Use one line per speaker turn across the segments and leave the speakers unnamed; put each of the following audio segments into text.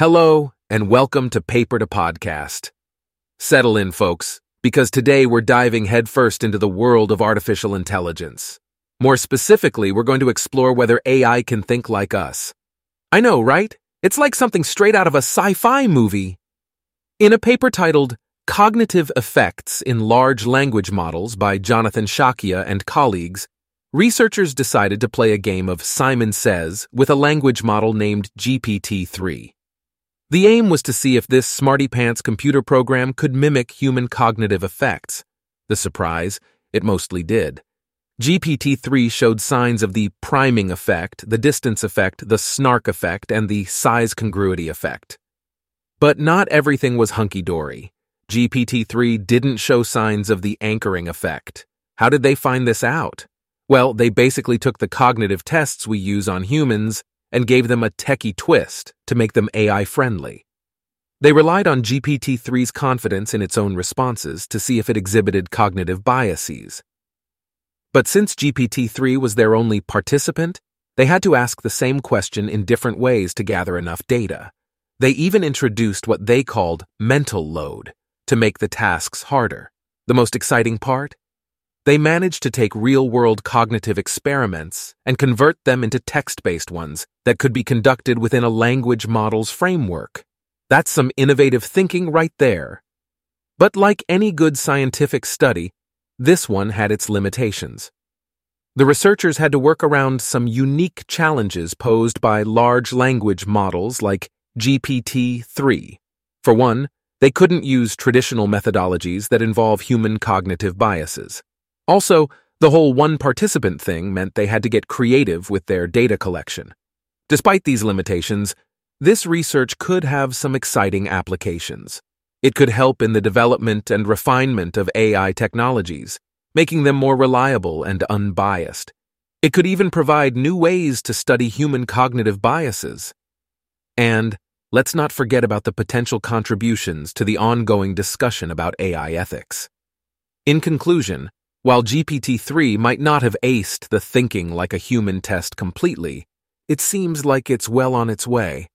Hello, and welcome to Paper to Podcast. Settle in, folks, because today we're diving headfirst into the world of artificial intelligence. More specifically, we're going to explore whether AI can think like us. I know, right? It's like something straight out of a sci fi movie. In a paper titled Cognitive Effects in Large Language Models by Jonathan Shakia and colleagues, researchers decided to play a game of Simon Says with a language model named GPT 3. The aim was to see if this Smarty Pants computer program could mimic human cognitive effects. The surprise, it mostly did. GPT 3 showed signs of the priming effect, the distance effect, the SNARC effect, and the size congruity effect. But not everything was hunky dory. GPT 3 didn't show signs of the anchoring effect. How did they find this out? Well, they basically took the cognitive tests we use on humans and gave them a techie twist to make them AI friendly. They relied on GPT 3's confidence in its own responses to see if it exhibited cognitive biases. But since GPT 3 was their only participant, they had to ask the same question in different ways to gather enough data. They even introduced what they called mental load to make the tasks harder. The most exciting part? They managed to take real world cognitive experiments and convert them into text based ones that could be conducted within a language model's framework. That's some innovative thinking right there. But like any good scientific study, this one had its limitations. The researchers had to work around some unique challenges posed by large language models like GPT 3. For one, they couldn't use traditional methodologies that involve human cognitive biases. Also, the whole one participant thing meant they had to get creative with their data collection. Despite these limitations, this research could have some exciting applications. It could help in the development and refinement of AI technologies, making them more reliable and unbiased. It could even provide new ways to study human cognitive biases. And let's not forget about the potential contributions to the ongoing discussion about AI ethics. In conclusion, while GPT 3 might not have aced the thinking like a human test completely, it seems like it's well on its way.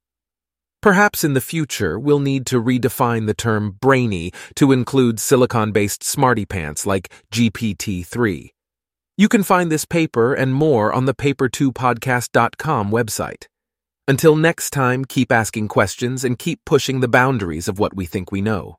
Perhaps in the future, we'll need to redefine the term brainy to include silicon based smarty pants like GPT 3. You can find this paper and more on the paper2podcast.com website. Until next time, keep asking questions and keep pushing the boundaries of what we think we know.